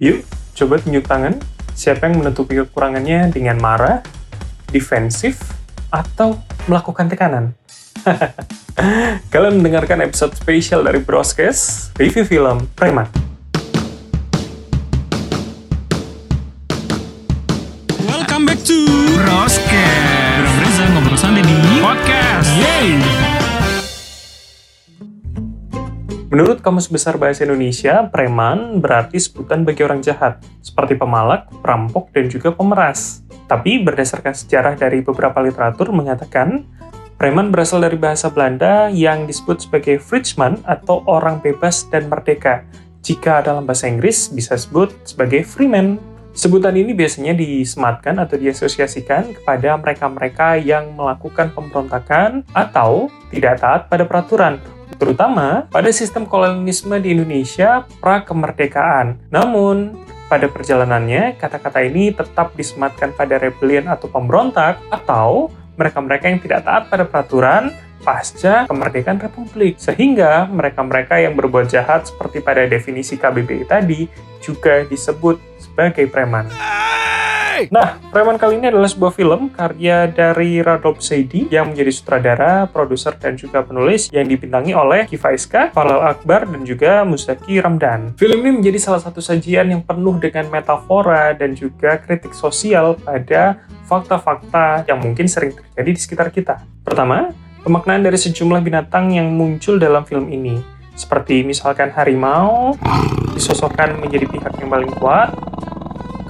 Yuk, coba tunjuk tangan. Siapa yang menutupi kekurangannya dengan marah, defensif, atau melakukan tekanan? Kalian mendengarkan episode spesial dari Broskes, review film Preman. Welcome back to Bram Reza ngobrol di podcast Yeay Menurut Kamus Besar Bahasa Indonesia, preman berarti sebutan bagi orang jahat, seperti pemalak, perampok, dan juga pemeras. Tapi berdasarkan sejarah dari beberapa literatur mengatakan, preman berasal dari bahasa Belanda yang disebut sebagai Frenchman atau orang bebas dan merdeka. Jika dalam bahasa Inggris bisa disebut sebagai freeman. Sebutan ini biasanya disematkan atau diasosiasikan kepada mereka-mereka yang melakukan pemberontakan atau tidak taat pada peraturan, terutama pada sistem kolonialisme di Indonesia pra-kemerdekaan. Namun, pada perjalanannya, kata-kata ini tetap disematkan pada rebellion atau pemberontak atau mereka-mereka yang tidak taat pada peraturan pasca kemerdekaan republik. Sehingga mereka-mereka yang berbuat jahat seperti pada definisi KBBI tadi juga disebut sebagai preman. Nah, Preman kali ini adalah sebuah film karya dari Radolf Seidi yang menjadi sutradara, produser, dan juga penulis yang dibintangi oleh Kifaiska, Falal Akbar, dan juga Musaki Ramdan. Film ini menjadi salah satu sajian yang penuh dengan metafora dan juga kritik sosial pada fakta-fakta yang mungkin sering terjadi di sekitar kita. Pertama, pemaknaan dari sejumlah binatang yang muncul dalam film ini, seperti misalkan harimau, disosokkan menjadi pihak yang paling kuat,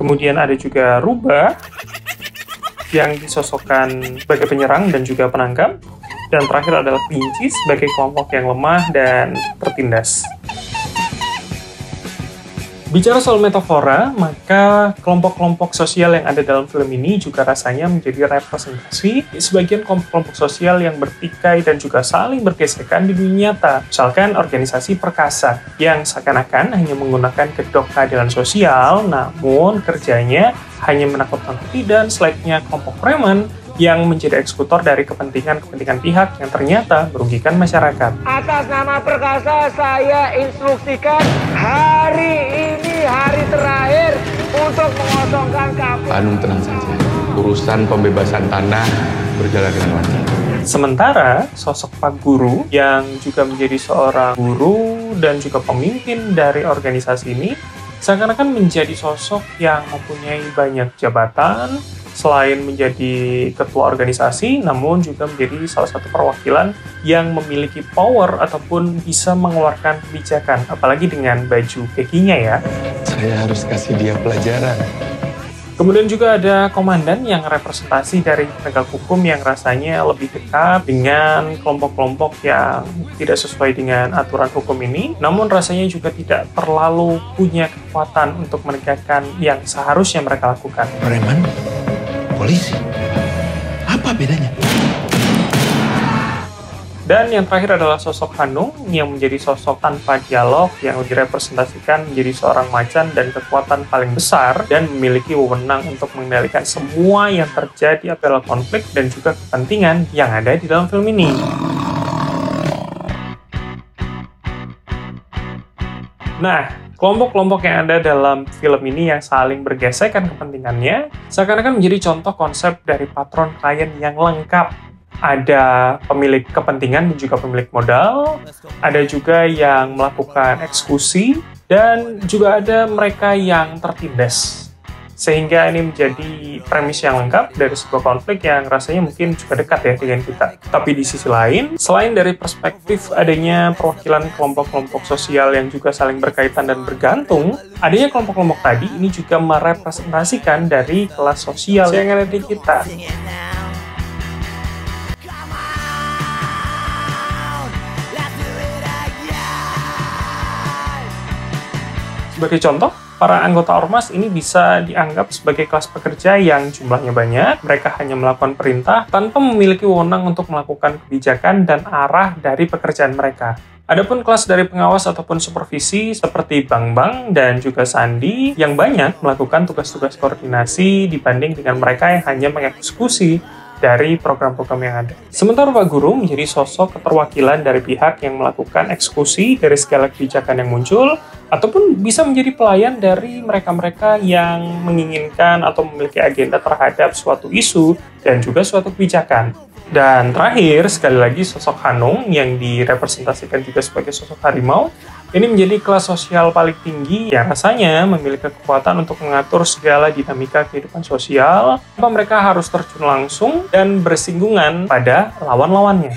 Kemudian ada juga rubah yang disosokkan sebagai penyerang dan juga penangkap. Dan terakhir adalah kelinci sebagai kelompok yang lemah dan tertindas. Bicara soal metafora, maka kelompok-kelompok sosial yang ada dalam film ini juga rasanya menjadi representasi sebagian kelompok-kelompok sosial yang bertikai dan juga saling bergesekan di dunia nyata. Misalkan organisasi perkasa yang seakan-akan hanya menggunakan kedok keadilan sosial, namun kerjanya hanya menakut-nakuti dan selainnya kelompok preman yang menjadi eksekutor dari kepentingan-kepentingan pihak yang ternyata merugikan masyarakat. Atas nama perkasa saya instruksikan hari terakhir untuk mengosongkan kampung. Anung tenang saja. Urusan pembebasan tanah berjalan dengan lancar. Sementara sosok Pak Guru yang juga menjadi seorang guru dan juga pemimpin dari organisasi ini seakan-akan menjadi sosok yang mempunyai banyak jabatan, selain menjadi ketua organisasi, namun juga menjadi salah satu perwakilan yang memiliki power ataupun bisa mengeluarkan kebijakan, apalagi dengan baju kekinya ya. Saya harus kasih dia pelajaran. Kemudian juga ada komandan yang representasi dari penegak hukum yang rasanya lebih dekat dengan kelompok-kelompok yang tidak sesuai dengan aturan hukum ini, namun rasanya juga tidak terlalu punya kekuatan untuk menegakkan yang seharusnya mereka lakukan. Preman? Polisi? Apa bedanya? Dan yang terakhir adalah sosok Hanung yang menjadi sosok tanpa dialog yang direpresentasikan menjadi seorang macan dan kekuatan paling besar dan memiliki wewenang untuk mengendalikan semua yang terjadi adalah konflik dan juga kepentingan yang ada di dalam film ini. Nah, kelompok-kelompok yang ada dalam film ini yang saling bergesekan kepentingannya seakan-akan menjadi contoh konsep dari patron klien yang lengkap ada pemilik kepentingan dan juga pemilik modal, ada juga yang melakukan eksekusi, dan juga ada mereka yang tertindas. Sehingga ini menjadi premis yang lengkap dari sebuah konflik yang rasanya mungkin juga dekat ya dengan kita. Tapi di sisi lain, selain dari perspektif adanya perwakilan kelompok-kelompok sosial yang juga saling berkaitan dan bergantung, adanya kelompok-kelompok tadi ini juga merepresentasikan dari kelas sosial yang ada di kita. Sebagai contoh, para anggota ormas ini bisa dianggap sebagai kelas pekerja yang jumlahnya banyak, mereka hanya melakukan perintah tanpa memiliki wewenang untuk melakukan kebijakan dan arah dari pekerjaan mereka. Adapun kelas dari pengawas ataupun supervisi seperti Bang Bang dan juga Sandi yang banyak melakukan tugas-tugas koordinasi dibanding dengan mereka yang hanya mengeksekusi dari program-program yang ada. Sementara Pak Guru menjadi sosok keterwakilan dari pihak yang melakukan eksekusi dari segala kebijakan yang muncul, ataupun bisa menjadi pelayan dari mereka-mereka yang menginginkan atau memiliki agenda terhadap suatu isu dan juga suatu kebijakan. Dan terakhir, sekali lagi sosok Hanung yang direpresentasikan juga sebagai sosok harimau, ini menjadi kelas sosial paling tinggi yang rasanya memiliki kekuatan untuk mengatur segala dinamika kehidupan sosial, apa mereka harus terjun langsung dan bersinggungan pada lawan-lawannya.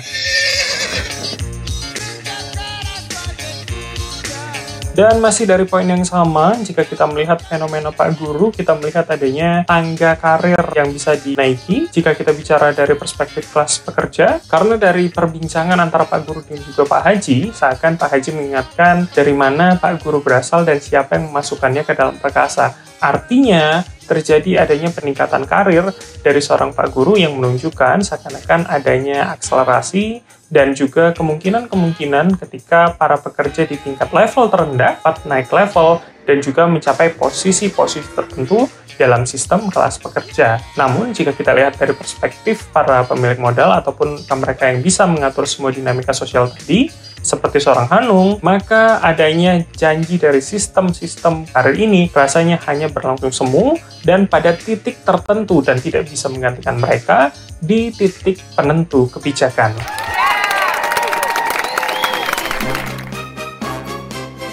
Dan masih dari poin yang sama, jika kita melihat fenomena Pak Guru, kita melihat adanya tangga karir yang bisa dinaiki jika kita bicara dari perspektif kelas pekerja. Karena dari perbincangan antara Pak Guru dan juga Pak Haji, seakan Pak Haji mengingatkan dari mana Pak Guru berasal dan siapa yang memasukkannya ke dalam perkasa. Artinya, terjadi adanya peningkatan karir dari seorang Pak Guru yang menunjukkan seakan-akan adanya akselerasi dan juga kemungkinan-kemungkinan ketika para pekerja di tingkat level terendah dapat naik level dan juga mencapai posisi-posisi tertentu dalam sistem kelas pekerja. Namun, jika kita lihat dari perspektif para pemilik modal ataupun mereka yang bisa mengatur semua dinamika sosial tadi, seperti seorang Hanung, maka adanya janji dari sistem-sistem karir ini rasanya hanya berlangsung semu dan pada titik tertentu dan tidak bisa menggantikan mereka di titik penentu kebijakan.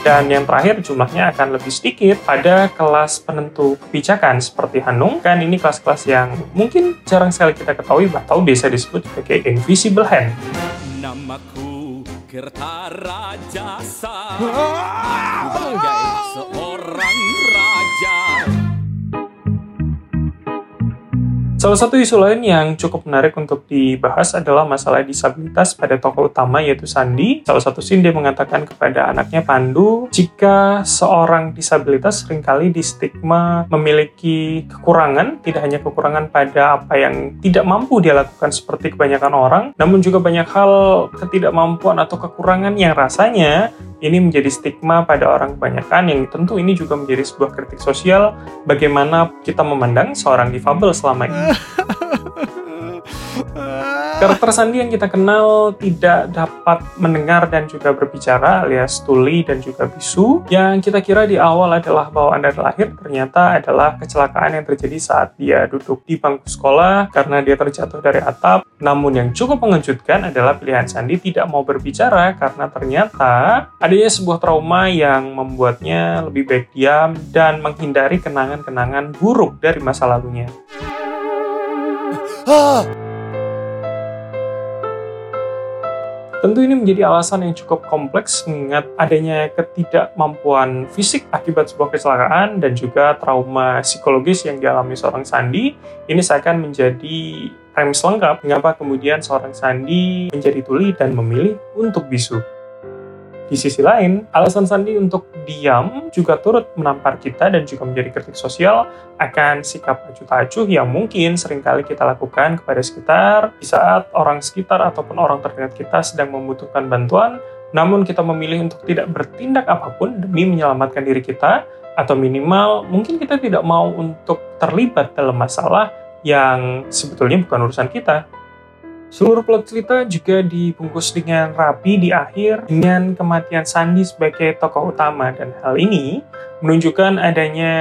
Dan yang terakhir jumlahnya akan lebih sedikit pada kelas penentu kebijakan seperti Hanung. Kan ini kelas-kelas yang mungkin jarang sekali kita ketahui atau biasa disebut sebagai invisible hand. Namaku Kertarajasa, seorang Salah satu isu lain yang cukup menarik untuk dibahas adalah masalah disabilitas pada tokoh utama yaitu Sandi. Salah satu scene dia mengatakan kepada anaknya Pandu, jika seorang disabilitas sering kali di stigma memiliki kekurangan, tidak hanya kekurangan pada apa yang tidak mampu dia lakukan seperti kebanyakan orang, namun juga banyak hal ketidakmampuan atau kekurangan yang rasanya ini menjadi stigma pada orang kebanyakan yang tentu ini juga menjadi sebuah kritik sosial bagaimana kita memandang seorang difabel selama ini. Karakter Sandi yang kita kenal tidak dapat mendengar dan juga berbicara alias tuli dan juga bisu. Yang kita kira di awal adalah bawaan dari lahir ternyata adalah kecelakaan yang terjadi saat dia duduk di bangku sekolah karena dia terjatuh dari atap. Namun yang cukup mengejutkan adalah pilihan Sandi tidak mau berbicara karena ternyata adanya sebuah trauma yang membuatnya lebih baik diam dan menghindari kenangan-kenangan buruk dari masa lalunya. Ah! Tentu ini menjadi alasan yang cukup kompleks mengingat adanya ketidakmampuan fisik akibat sebuah kecelakaan dan juga trauma psikologis yang dialami seorang Sandi. Ini seakan menjadi premis lengkap mengapa kemudian seorang Sandi menjadi tuli dan memilih untuk bisu. Di sisi lain, alasan Sandi untuk diam juga turut menampar kita dan juga menjadi kritik sosial akan sikap acuh-acuh yang mungkin sering kali kita lakukan kepada sekitar di saat orang sekitar ataupun orang terdekat kita sedang membutuhkan bantuan, namun kita memilih untuk tidak bertindak apa pun demi menyelamatkan diri kita, atau minimal mungkin kita tidak mau untuk terlibat dalam masalah yang sebetulnya bukan urusan kita. Seluruh plot cerita juga dibungkus dengan rapi di akhir dengan kematian Sandi sebagai tokoh utama dan hal ini menunjukkan adanya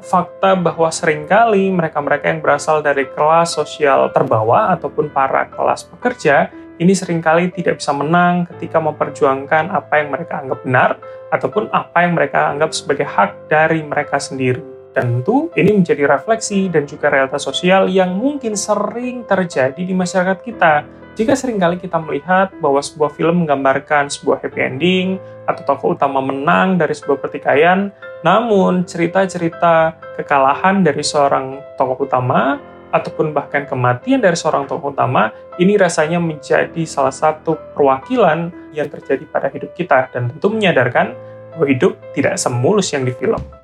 fakta bahwa sering kali mereka-mereka yang berasal dari kelas sosial terbawah ataupun para kelas pekerja ini sering kali tidak bisa menang ketika memperjuangkan apa yang mereka anggap benar ataupun apa yang mereka anggap sebagai hak dari mereka sendiri. Tentu ini menjadi refleksi dan juga realitas sosial yang mungkin sering terjadi di masyarakat kita. Jika sering kali kita melihat bahwa sebuah film menggambarkan sebuah happy ending atau tokoh utama menang dari sebuah pertikaian, namun cerita-cerita kekalahan dari seorang tokoh utama ataupun bahkan kematian dari seorang tokoh utama ini rasanya menjadi salah satu perwakilan yang terjadi pada hidup kita dan tentu menyadarkan bahwa hidup tidak semulus yang di film.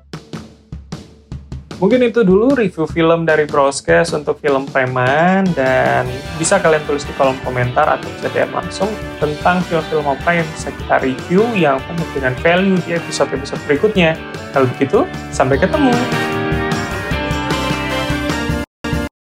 Mungkin itu dulu review film dari Broadcast untuk film Preman dan bisa kalian tulis di kolom komentar atau bisa DM langsung tentang film-film apa yang bisa kita review yang penuh dengan value di episode-episode berikutnya. Kalau begitu, sampai ketemu!